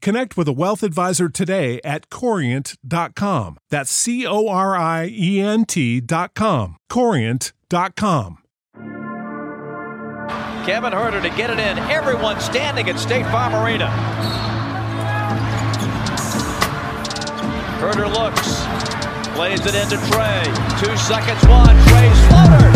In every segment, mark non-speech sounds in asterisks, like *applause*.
connect with a wealth advisor today at corient.com. That's C O R I E N T.com. Corient.com. Kevin Huerter to get it in. Everyone standing at State Farm Arena. Herter looks, plays it into Trey. Two seconds, one. Trey's floater.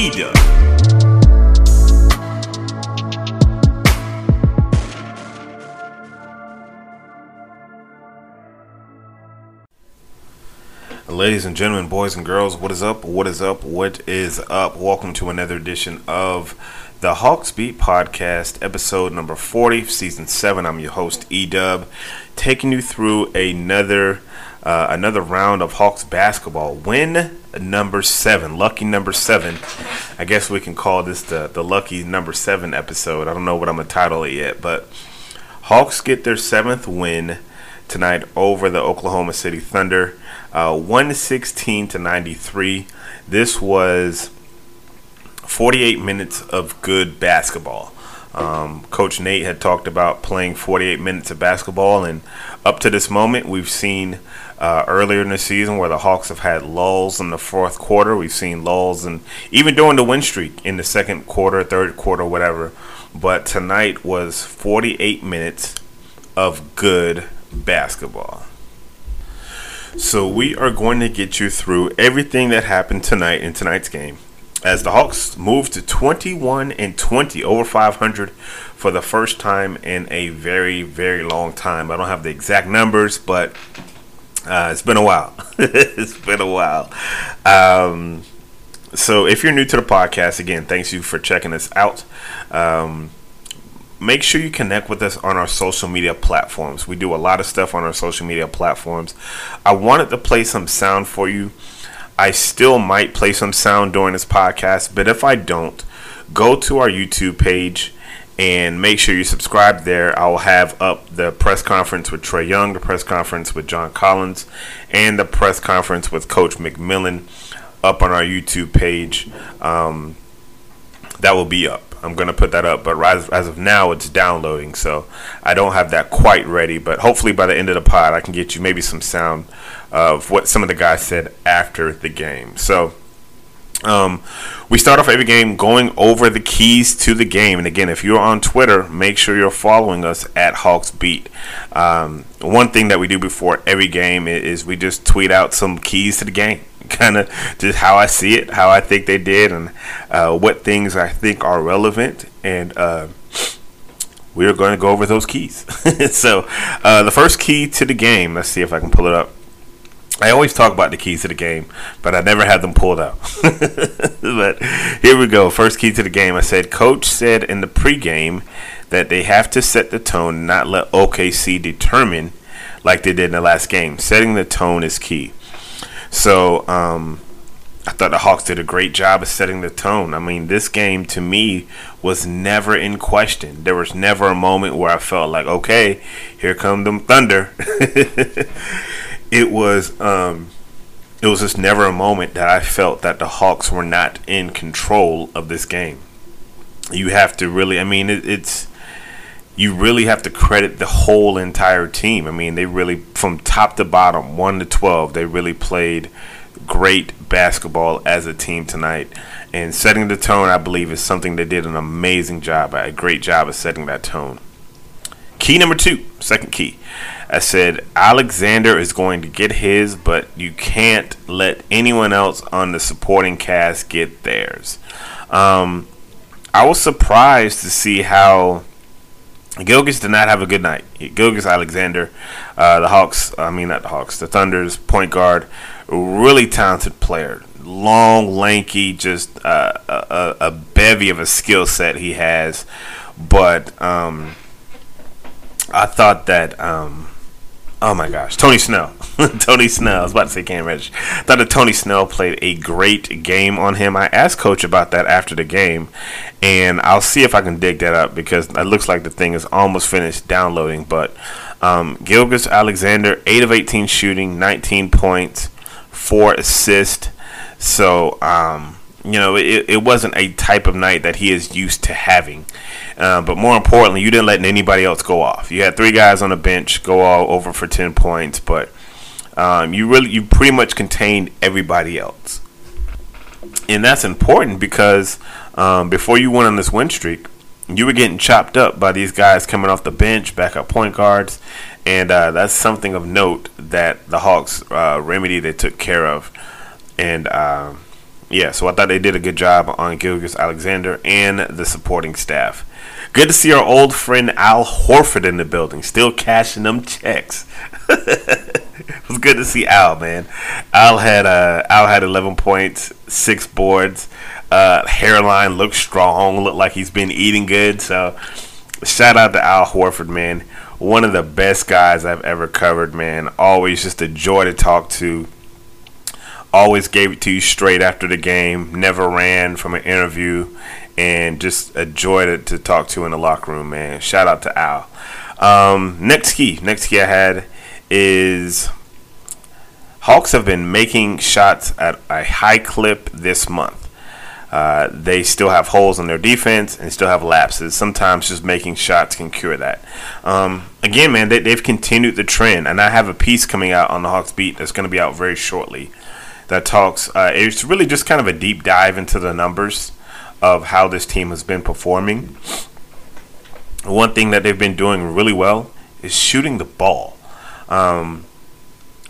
Edub. Ladies and gentlemen, boys and girls, what is up? What is up? What is up? Welcome to another edition of the Hawks Beat Podcast, episode number 40, season 7. I'm your host, Edub, taking you through another uh, another round of Hawks basketball. Win number 7, lucky number 7. I guess we can call this the, the lucky number 7 episode. I don't know what I'm going to title it yet, but Hawks get their seventh win tonight over the Oklahoma City Thunder, uh, 116 to 93. This was 48 minutes of good basketball. Um, Coach Nate had talked about playing 48 minutes of basketball, and up to this moment, we've seen uh, earlier in the season where the Hawks have had lulls in the fourth quarter. We've seen lulls, and even during the win streak in the second quarter, third quarter, whatever. But tonight was 48 minutes of good basketball. So we are going to get you through everything that happened tonight in tonight's game. As the Hawks moved to 21 and 20 over 500 for the first time in a very, very long time. I don't have the exact numbers, but uh, it's been a while. *laughs* it's been a while. Um, so if you're new to the podcast, again, thanks you for checking us out. Um, make sure you connect with us on our social media platforms. We do a lot of stuff on our social media platforms. I wanted to play some sound for you. I still might play some sound during this podcast, but if I don't, go to our YouTube page and make sure you subscribe there. I will have up the press conference with Trey Young, the press conference with John Collins, and the press conference with Coach McMillan up on our YouTube page. Um, that will be up. I'm going to put that up, but as, as of now, it's downloading, so I don't have that quite ready. But hopefully, by the end of the pod, I can get you maybe some sound of what some of the guys said after the game. So, um, we start off every game going over the keys to the game. And again, if you're on Twitter, make sure you're following us at Hawks Beat. Um, one thing that we do before every game is we just tweet out some keys to the game. *laughs* Kind of just how I see it, how I think they did, and uh, what things I think are relevant. And uh, we're going to go over those keys. *laughs* so, uh, the first key to the game, let's see if I can pull it up. I always talk about the keys to the game, but I never have them pulled out. *laughs* but here we go. First key to the game. I said, Coach said in the pregame that they have to set the tone, not let OKC determine like they did in the last game. Setting the tone is key. So, um, I thought the Hawks did a great job of setting the tone. I mean, this game to me was never in question. There was never a moment where I felt like, okay, here come them Thunder. *laughs* it was um, it was just never a moment that I felt that the Hawks were not in control of this game. You have to really, I mean, it, it's you really have to credit the whole entire team. I mean, they really from top to bottom, one to twelve, they really played great basketball as a team tonight. And setting the tone, I believe, is something they did an amazing job, a great job of setting that tone. Key number two, second key. I said Alexander is going to get his, but you can't let anyone else on the supporting cast get theirs. Um, I was surprised to see how Gilgeous did not have a good night. Gilgeous Alexander, uh, the Hawks, I mean, not the Hawks, the Thunder's point guard, really talented player. Long, lanky, just uh, a, a, bevy of a skill set he has. But um, I thought that um, Oh my gosh, Tony Snell. *laughs* Tony Snell. I was about to say Cam Reddish. Thought that Tony Snell played a great game on him. I asked Coach about that after the game, and I'll see if I can dig that up because it looks like the thing is almost finished downloading. But um, Gilgeous Alexander, 8 of 18 shooting, 19 points, 4 assists. So, um, you know, it, it wasn't a type of night that he is used to having. Uh, but more importantly, you didn't let anybody else go off. You had three guys on the bench go all over for 10 points, but um, you really, you pretty much contained everybody else. And that's important because um, before you went on this win streak, you were getting chopped up by these guys coming off the bench, backup point guards, and uh, that's something of note that the Hawks uh, remedy they took care of. And uh, yeah, so I thought they did a good job on Gilgeous Alexander and the supporting staff. Good to see our old friend Al Horford in the building, still cashing them checks. *laughs* it was good to see Al, man. Al had uh, Al had 11 points, six boards. Uh, hairline looked strong, looked like he's been eating good. So, shout out to Al Horford, man. One of the best guys I've ever covered, man. Always just a joy to talk to. Always gave it to you straight after the game. Never ran from an interview and just a joy to, to talk to in the locker room, man. Shout out to Al. Um, next key, next key I had is Hawks have been making shots at a high clip this month. Uh, they still have holes in their defense and still have lapses. Sometimes just making shots can cure that. Um, again, man, they, have continued the trend, and I have a piece coming out on the Hawks beat that's going to be out very shortly that talks. Uh, it's really just kind of a deep dive into the numbers of how this team has been performing. One thing that they've been doing really well is shooting the ball. Um,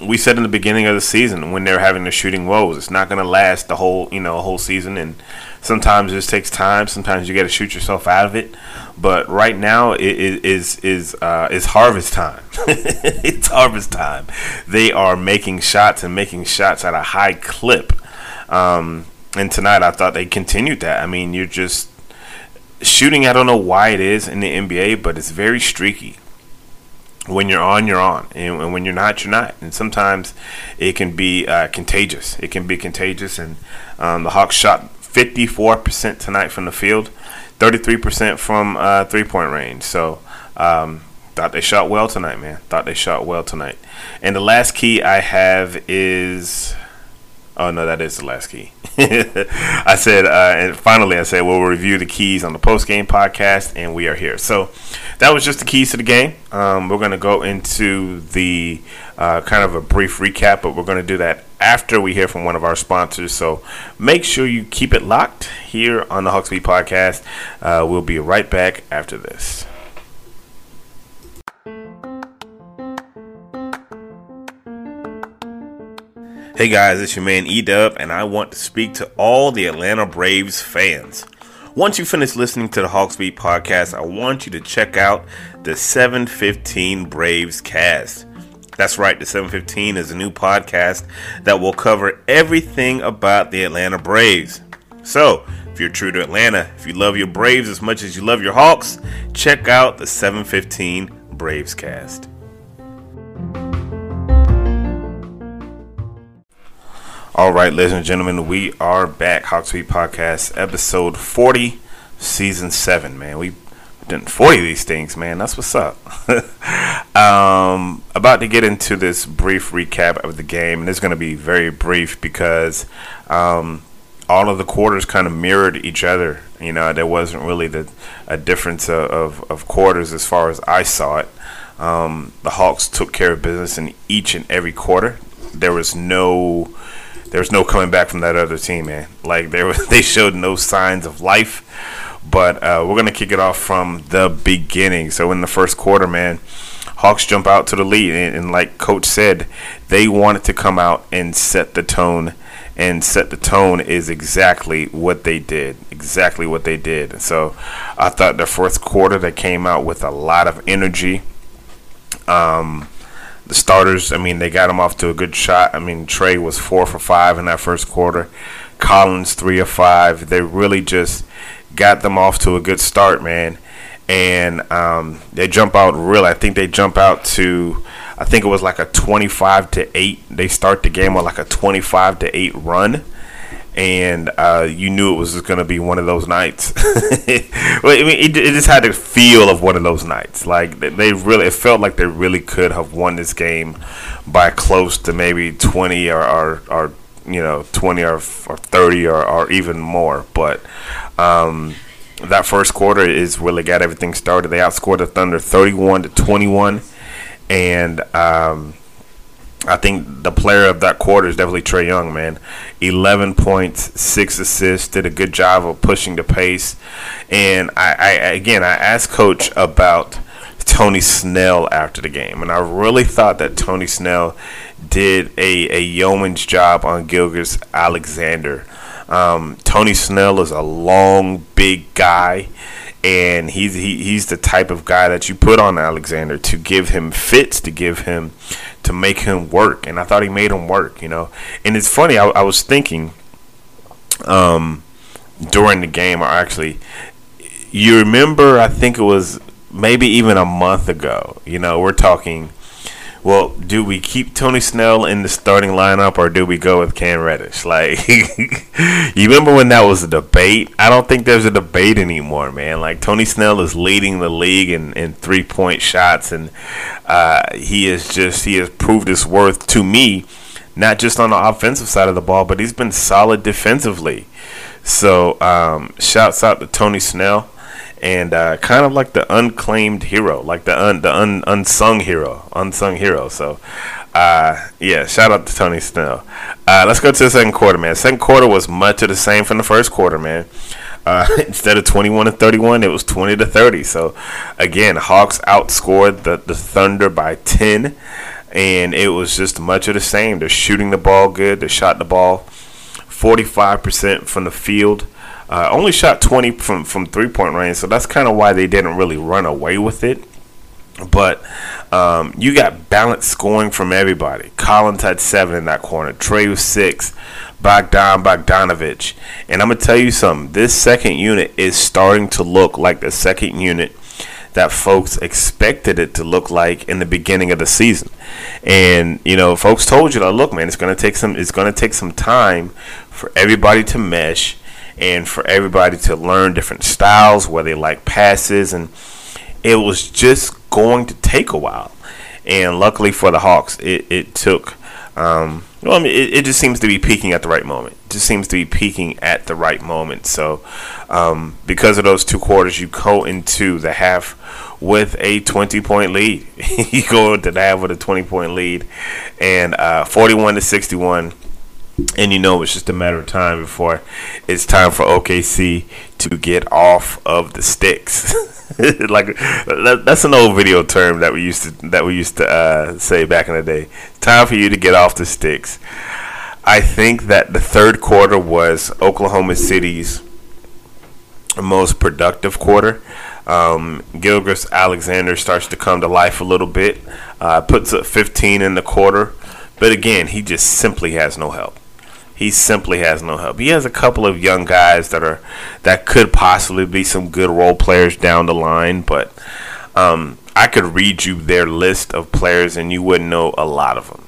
we said in the beginning of the season when they're having the shooting woes, it's not going to last the whole you know whole season, and sometimes it just takes time. Sometimes you got to shoot yourself out of it. But right now it, it is is uh, is harvest time. *laughs* it's harvest time. They are making shots and making shots at a high clip. Um, and tonight I thought they continued that. I mean, you're just shooting. I don't know why it is in the NBA, but it's very streaky. When you're on, you're on, and when you're not, you're not. And sometimes it can be uh, contagious. It can be contagious. And um, the Hawks shot 54% tonight from the field, 33% from uh, three point range. So um, thought they shot well tonight, man. Thought they shot well tonight. And the last key I have is Oh no, that is the last key. *laughs* I said, uh, and finally, I said we'll review the keys on the post game podcast, and we are here. So that was just the keys to the game. Um, we're going to go into the uh, kind of a brief recap, but we're going to do that after we hear from one of our sponsors. So make sure you keep it locked here on the Hawks Beat podcast. Uh, we'll be right back after this. Hey guys, it's your man E Dub, and I want to speak to all the Atlanta Braves fans. Once you finish listening to the Hawks Beat podcast, I want you to check out the 715 Braves cast. That's right, the 715 is a new podcast that will cover everything about the Atlanta Braves. So, if you're true to Atlanta, if you love your Braves as much as you love your Hawks, check out the 715 Braves cast. All right, ladies and gentlemen, we are back. Hawks Beat Podcast, episode 40, season 7, man. We done 40 of these things, man. That's what's up. *laughs* um, about to get into this brief recap of the game, and it's going to be very brief because um, all of the quarters kind of mirrored each other. You know, there wasn't really the, a difference of, of, of quarters as far as I saw it. Um, the Hawks took care of business in each and every quarter. There was no there's no coming back from that other team, man. Like they were, *laughs* they showed no signs of life. But uh, we're gonna kick it off from the beginning. So in the first quarter, man, Hawks jump out to the lead, and, and like Coach said, they wanted to come out and set the tone. And set the tone is exactly what they did. Exactly what they did. So I thought the first quarter they came out with a lot of energy. Um, the starters, I mean, they got him off to a good shot. I mean, Trey was four for five in that first quarter. Collins three of five. They really just got them off to a good start, man. And um, they jump out real. I think they jump out to, I think it was like a twenty-five to eight. They start the game on like a twenty-five to eight run and uh, you knew it was going to be one of those nights. *laughs* well, I mean, it, it, just had the feel of one of those nights. Like they really, it felt like they really could have won this game by close to maybe twenty or, or, or you know, twenty or, or thirty or, or even more. But um, that first quarter is really got everything started. They outscored the Thunder thirty-one to twenty-one, and um, I think the player of that quarter is definitely Trey Young, man. 11 points, six assists, did a good job of pushing the pace. And I, I again, I asked Coach about Tony Snell after the game, and I really thought that Tony Snell did a, a yeoman's job on Gilgeous-Alexander. Um, Tony Snell is a long, big guy and he's he, he's the type of guy that you put on Alexander to give him fits, to give him to make him work. And I thought he made him work, you know. And it's funny, I, I was thinking um, during the game, or actually, you remember? I think it was maybe even a month ago. You know, we're talking well, do we keep Tony Snell in the starting lineup or do we go with Cam Reddish? Like, *laughs* you remember when that was a debate? I don't think there's a debate anymore, man. Like, Tony Snell is leading the league in, in three point shots, and uh, he is just, he has proved his worth to me, not just on the offensive side of the ball, but he's been solid defensively. So, um, shouts out to Tony Snell and uh, kind of like the unclaimed hero, like the un, the un, unsung hero, unsung hero. So, uh, yeah, shout out to Tony Snell. Uh, let's go to the second quarter, man. Second quarter was much of the same from the first quarter, man. Uh, *laughs* instead of 21 to 31, it was 20 to 30. So, again, Hawks outscored the, the Thunder by 10, and it was just much of the same. They're shooting the ball good. They shot the ball 45% from the field. Uh, only shot 20 from, from three point range, so that's kind of why they didn't really run away with it. But um, you got balanced scoring from everybody. Collins had seven in that corner. Trey was six. Bogdan Bogdanovich. And I'm going to tell you something. This second unit is starting to look like the second unit that folks expected it to look like in the beginning of the season. And you know, folks told you, that look, man, it's to take some it's to take some time for everybody to mesh and for everybody to learn different styles, where they like passes, and it was just going to take a while. And luckily for the Hawks, it, it took. Um, well, I mean, it, it, just seems to be peaking at the right moment. It just seems to be peaking at the right moment. So, um, because of those two quarters, you go into the half with a 20 point lead. *laughs* you go into the half with a 20 point lead, and uh, 41 to 61 and you know it's just a matter of time before it's time for OKC to get off of the sticks. *laughs* like that's an old video term that we used to that we used to uh, say back in the day. Time for you to get off the sticks. I think that the third quarter was Oklahoma City's most productive quarter. Um, Gilgeous Alexander starts to come to life a little bit, uh, puts up 15 in the quarter, but again, he just simply has no help. He simply has no help. He has a couple of young guys that are that could possibly be some good role players down the line, but um, I could read you their list of players and you wouldn't know a lot of them.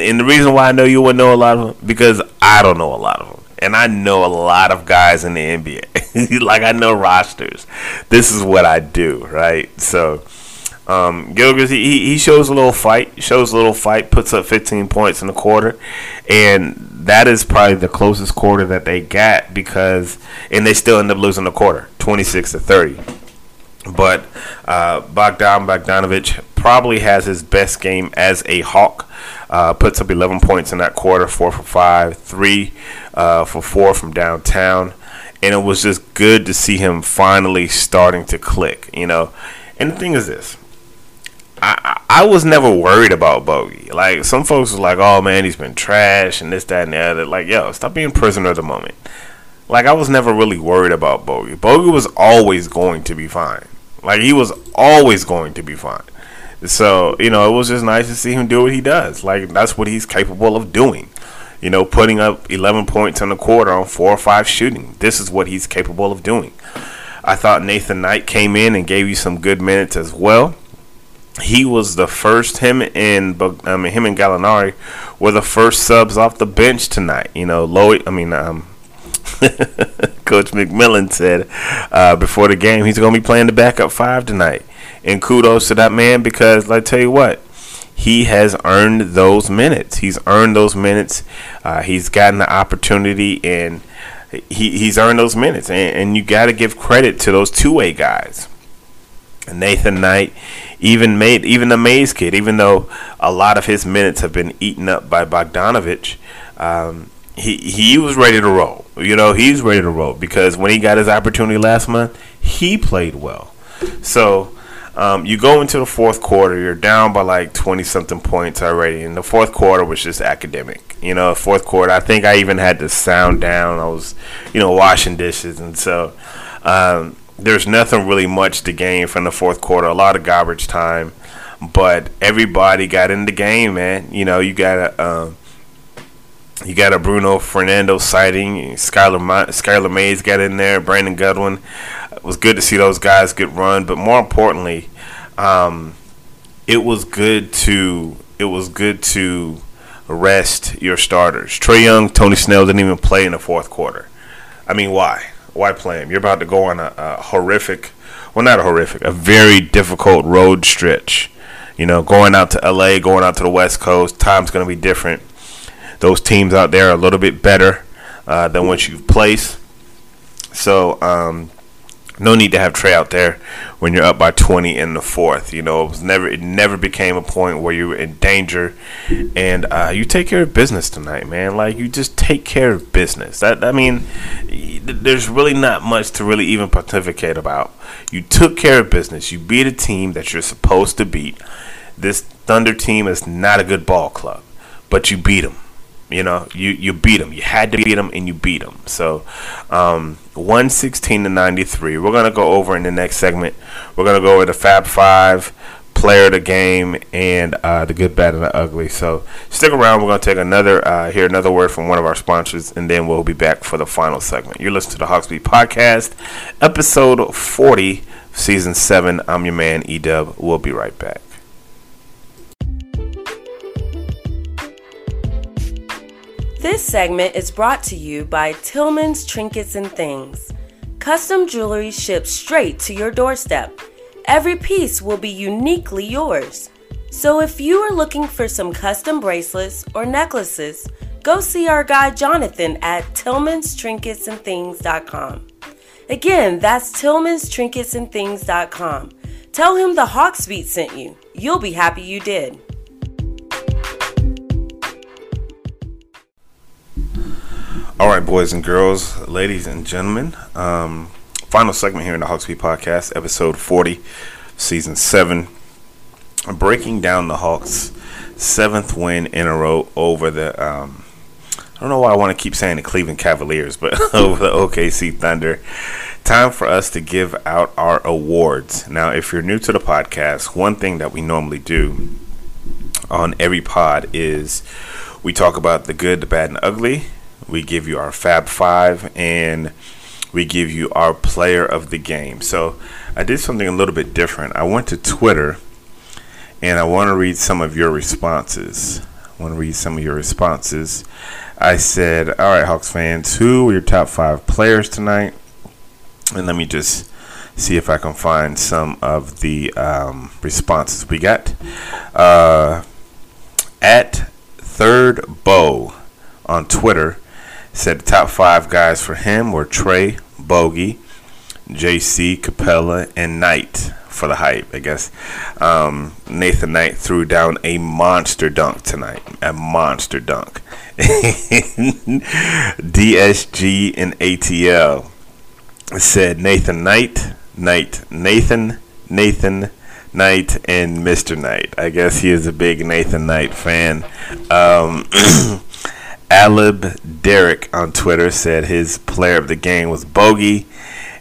And the reason why I know you wouldn't know a lot of them because I don't know a lot of them and I know a lot of guys in the NBA. *laughs* like I know rosters. This is what I do, right? So um, Gilgeous, he, he shows a little fight, shows a little fight, puts up 15 points in the quarter, and that is probably the closest quarter that they got because, and they still end up losing the quarter, 26 to 30. But uh, Bogdan Bogdanovich probably has his best game as a Hawk. Uh, puts up 11 points in that quarter, four for five, three uh, for four from downtown, and it was just good to see him finally starting to click. You know, and the thing is this. I, I was never worried about Bogey. Like some folks was like, "Oh man, he's been trash and this, that, and the other." Like, yo, stop being prisoner of the moment. Like I was never really worried about Bogey. Bogey was always going to be fine. Like he was always going to be fine. So, you know, it was just nice to see him do what he does. Like, that's what he's capable of doing. You know, putting up 11 points in a quarter on four or five shooting. This is what he's capable of doing. I thought Nathan Knight came in and gave you some good minutes as well. He was the first. Him and I mean, him and Gallinari were the first subs off the bench tonight. You know, Lloyd. I mean, um, *laughs* Coach McMillan said uh, before the game he's going to be playing the backup five tonight. And kudos to that man because, I tell you what, he has earned those minutes. He's earned those minutes. Uh, he's gotten the opportunity, and he, he's earned those minutes. And, and you got to give credit to those two way guys. Nathan Knight, even made even the Mays kid, even though a lot of his minutes have been eaten up by Bogdanovich, um, he he was ready to roll. You know, he's ready to roll because when he got his opportunity last month, he played well. So um, you go into the fourth quarter, you're down by like 20 something points already. And the fourth quarter was just academic. You know, fourth quarter, I think I even had to sound down. I was, you know, washing dishes. And so um, there's nothing really much to gain from the fourth quarter. A lot of garbage time. But everybody got in the game, man. You know, you got a. Um, you got a Bruno Fernando sighting. Skylar, Ma- Skylar Mays got in there. Brandon Goodwin. It was good to see those guys get run, but more importantly, um, it was good to it was good to rest your starters. Trey Young, Tony Snell didn't even play in the fourth quarter. I mean, why? Why play him? You're about to go on a, a horrific, well, not a horrific, a very difficult road stretch. You know, going out to LA, going out to the West Coast, time's going to be different. Those teams out there are a little bit better uh, than what you've placed. So, um, no need to have Trey out there when you're up by 20 in the fourth. You know, it was never it never became a point where you were in danger, and uh, you take care of business tonight, man. Like you just take care of business. That I mean, there's really not much to really even pontificate about. You took care of business. You beat a team that you're supposed to beat. This Thunder team is not a good ball club, but you beat them. You know, you you beat them. You had to beat them, and you beat them. So, um, one sixteen to ninety three. We're gonna go over in the next segment. We're gonna go over the Fab Five, player of the game, and uh, the good, bad, and the ugly. So stick around. We're gonna take another uh, hear another word from one of our sponsors, and then we'll be back for the final segment. You're listening to the Hawksbeat Podcast, episode forty, season seven. I'm your man E Dub. We'll be right back. This segment is brought to you by Tillman's Trinkets and Things. Custom jewelry shipped straight to your doorstep. Every piece will be uniquely yours. So if you are looking for some custom bracelets or necklaces, go see our guy Jonathan at tillmanstrinketsandthings.com. Again, that's tillmanstrinketsandthings.com. Tell him the Hawks Beat sent you. You'll be happy you did. All right, boys and girls, ladies and gentlemen. Um, final segment here in the Hawksbeat podcast, episode 40, season 7. breaking down the Hawks' seventh win in a row over the. Um, I don't know why I want to keep saying the Cleveland Cavaliers, but *laughs* over the OKC Thunder. time for us to give out our awards. Now, if you're new to the podcast, one thing that we normally do on every pod is we talk about the good, the bad, and the ugly. We give you our Fab Five, and we give you our player of the game. So I did something a little bit different. I went to Twitter, and I want to read some of your responses. I want to read some of your responses. I said, All right, Hawks fans, who are your top five players tonight? And let me just see if I can find some of the um, responses we got. Uh, at Third Bow on Twitter said the top five guys for him were Trey, Bogey, JC, Capela, and Knight for the hype, I guess. Um, Nathan Knight threw down a monster dunk tonight. A monster dunk. *laughs* DSG and ATL said Nathan Knight, Knight, Nathan, Nathan, Knight, and Mr. Knight. I guess he is a big Nathan Knight fan. Um, *clears throat* Alib Derek on Twitter said his player of the game was Bogey.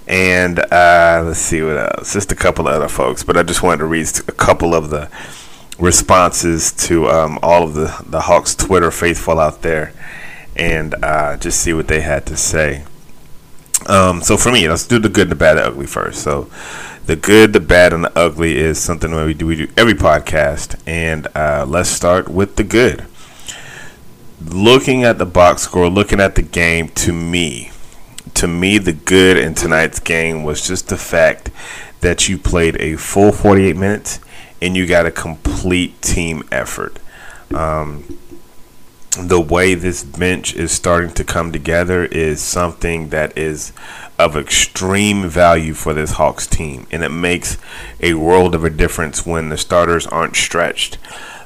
And uh, let's see what else. Just a couple of other folks, but I just wanted to read a couple of the responses to um, all of the, the Hawks Twitter faithful out there and uh, just see what they had to say. Um, so for me, let's do the good, the bad, the ugly first. So the good, the bad, and the ugly is something that we do. We do every podcast, and uh, let's start with the good. Looking at the box score, looking at the game, to me, to me, the good in tonight's game was just the fact that you played a full 48 minutes and you got a complete team effort. Um, the way this bench is starting to come together is something that is of extreme value for this Hawks team, and it makes a world of a difference when the starters aren't stretched.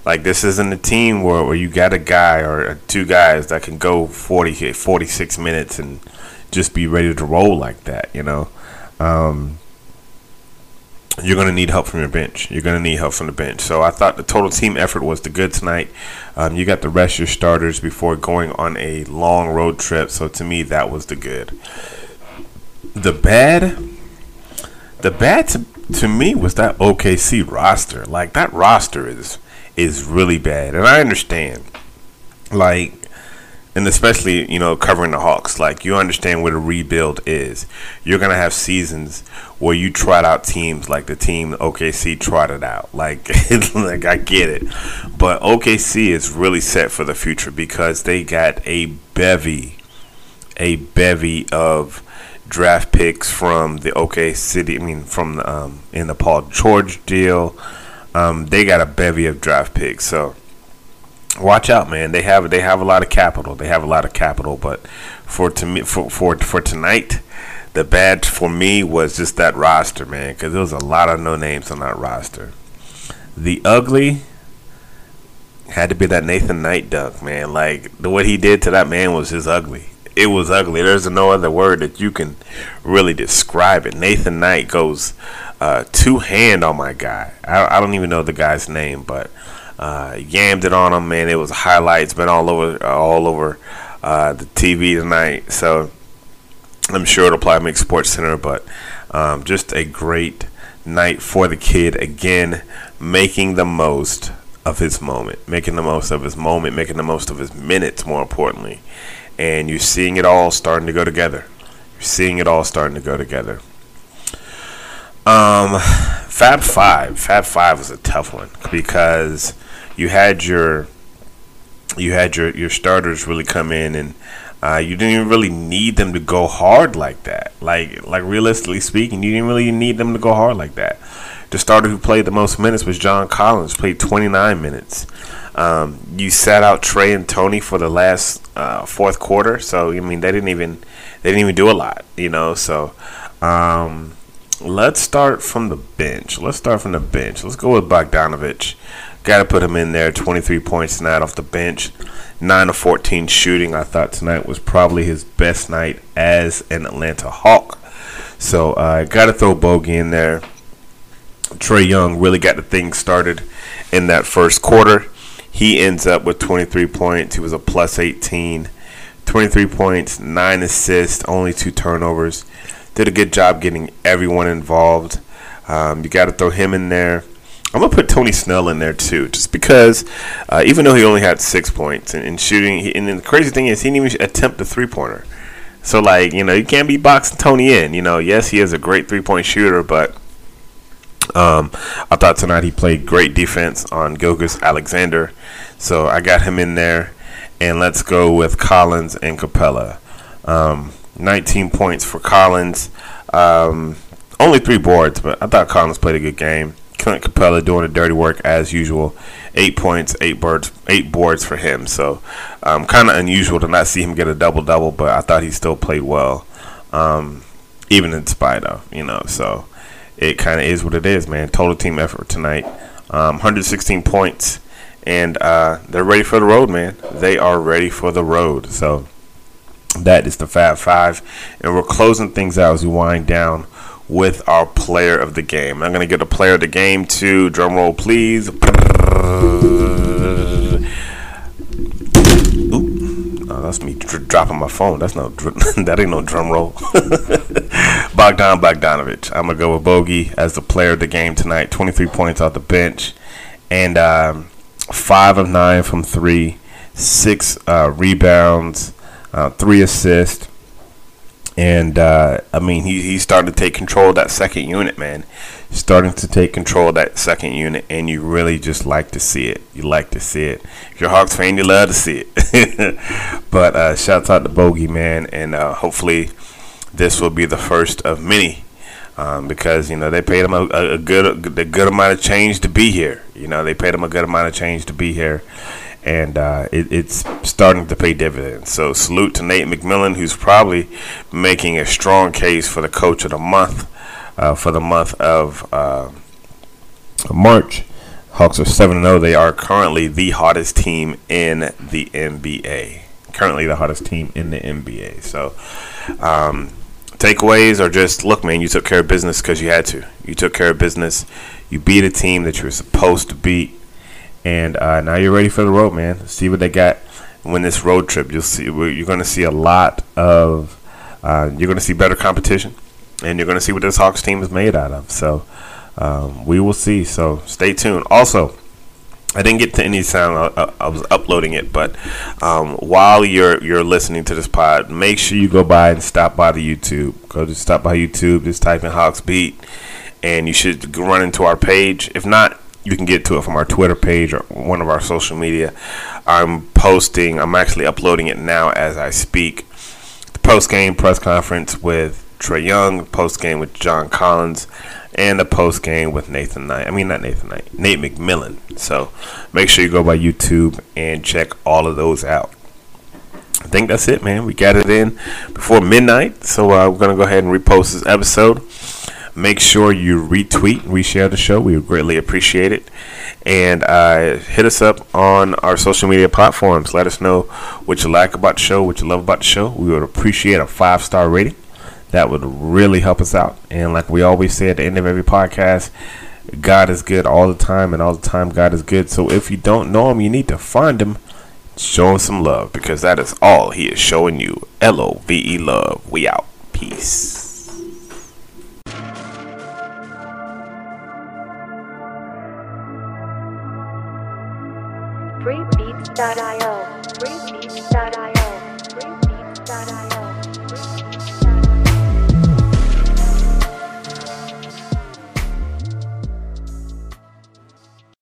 Like this isn't a team where, where you got a guy or two guys that can go 40, 46 minutes and just be ready to roll like that, you know. Um, you're going to need help from your bench. You're going to need help from the bench. So I thought the total team effort was the good tonight. Um, you got the rest of your starters before going on a long road trip. So to me, that was the good. The bad, the bad to, to me was that OKC roster. Like that roster is is really bad, and I understand. Like and especially you know covering the Hawks, like you understand what a rebuild is. You're gonna have seasons where you trot out teams like the team OKC trotted out. Like, *laughs* like I get it, but OKC is really set for the future because they got a bevy, a bevy of draft picks from the OK City. I mean, from the, um, in the Paul George deal, um, they got a bevy of draft picks. So watch out, man. They have they have a lot of capital. They have a lot of capital, but for to me for for for tonight, the bad for me was just that roster, man, because there was a lot of no names on that roster. The ugly had to be that Nathan Knight dunk, man. Like the what he did to that man was just ugly. It was ugly. There's no other word that you can really describe it. Nathan Knight goes uh, two hand on my guy. I, I don't even know the guy's name, but uh, yammed it on him, man. It was highlights, been all over, all over uh, the TV tonight. So I'm sure it'll probably make Sports Center, but um, just a great night for the kid. Again, making the most of his moment, making the most of his moment, making the most of his minutes, more importantly. And you're seeing it all starting to go together. You're seeing it all starting to go together. Um, Fab Five. Fab Five was a tough one because you had your you had your your starters really come in and uh, you didn't even really need them to go hard like that. Like like realistically speaking, you didn't really need them to go hard like that. The starter who played the most minutes was John Collins, played 29 minutes. Um, you sat out Trey and Tony for the last uh, fourth quarter, so I mean they didn't even they didn't even do a lot, you know. So um, let's start from the bench. Let's start from the bench. Let's go with Bogdanovich. Got to put him in there. 23 points tonight off the bench. 9 of 14 shooting. I thought tonight was probably his best night as an Atlanta Hawk. So I uh, got to throw Bogey in there. Trey Young really got the thing started in that first quarter. He ends up with 23 points. He was a plus 18. 23 points, 9 assists, only 2 turnovers. did a good job getting everyone involved. Um, you got to throw him in there. I'm gonna put Tony Snell in there too, just because uh, even though he only had six points in, in shooting, he, and the crazy thing is he didn't even attempt a three pointer. So like you know you can't be boxing Tony in. You know, yes he is a great three point shooter, but um, I thought tonight he played great defense on Gilgeous-Alexander, so I got him in there. And let's go with Collins and Capela. Um, 19 points for Collins. Um, only three boards, but I thought Collins played a good game. Clint Capela doing the dirty work as usual. Eight points, eight boards, eight boards for him. So, um, kind of unusual to not see him get a double double, but I thought he still played well, um, even in spite of you know. So, it kind of is what it is, man. Total team effort tonight. Um, 116 points, and uh, they're ready for the road, man. They are ready for the road. So that is the Fab Five, and we're closing things out as we wind down with our player of the game. I'm gonna get a player of the game to drum roll, please. Oh, that's me dropping my phone. That's no *laughs* that ain't no drum roll. *laughs* Bogdan Bogdanovich. I'm gonna go with Bogey as the player of the game tonight. 23 points off the bench, and um, five of nine from three, six uh, rebounds, uh, three assists. And uh, I mean, he he started to take control of that second unit, man. Starting to take control of that second unit, and you really just like to see it. You like to see it. If you're a Hawks fan, you love to see it. *laughs* but uh, shouts out to Bogey, man, and uh, hopefully this will be the first of many. Um, because you know they paid him a, a good a good amount of change to be here. You know they paid him a good amount of change to be here, and uh, it, it's starting to pay dividends. So salute to Nate McMillan, who's probably making a strong case for the coach of the month uh, for the month of uh, March. Hawks are seven zero. They are currently the hottest team in the NBA. Currently the hottest team in the NBA. So. Um, takeaways are just look, man, you took care of business because you had to. You took care of business. You beat a team that you were supposed to beat, and uh, now you're ready for the road, man. See what they got. When this road trip, you'll see you're going to see a lot of. Uh, you're going to see better competition, and you're going to see what this Hawks team is made out of. So um, we will see. So stay tuned. Also, I didn't get to any sound. I, I was uploading it, but um, while you're you're listening to this pod, make sure you go by and stop by the YouTube. Go to stop by YouTube. Just type in Hawks Beat, and you should run into our page. If not, you can get to it from our Twitter page or one of our social media. I'm posting. I'm actually uploading it now as I speak. The post game press conference with Trey Young. Post game with John Collins and a post game with Nathan Knight. I mean, not Nathan Knight, Nate McMillan. So make sure you go by YouTube and check all of those out. I think that's it, man. We got it in before midnight, so uh, we're gonna go ahead and repost this episode. Make sure you retweet, reshare the show. We would greatly appreciate it. And uh, hit us up on our social media platforms. Let us know what you like about the show, what you love about the show. We would appreciate a five star rating that would really help us out. And like we always say at the end of every podcast, God is good all the time, and all the time God is good. So if you don't know Him, you need to find Him, show Him some love, because that is all He is showing you. L O V E love. We out. Peace. Freebeats.io.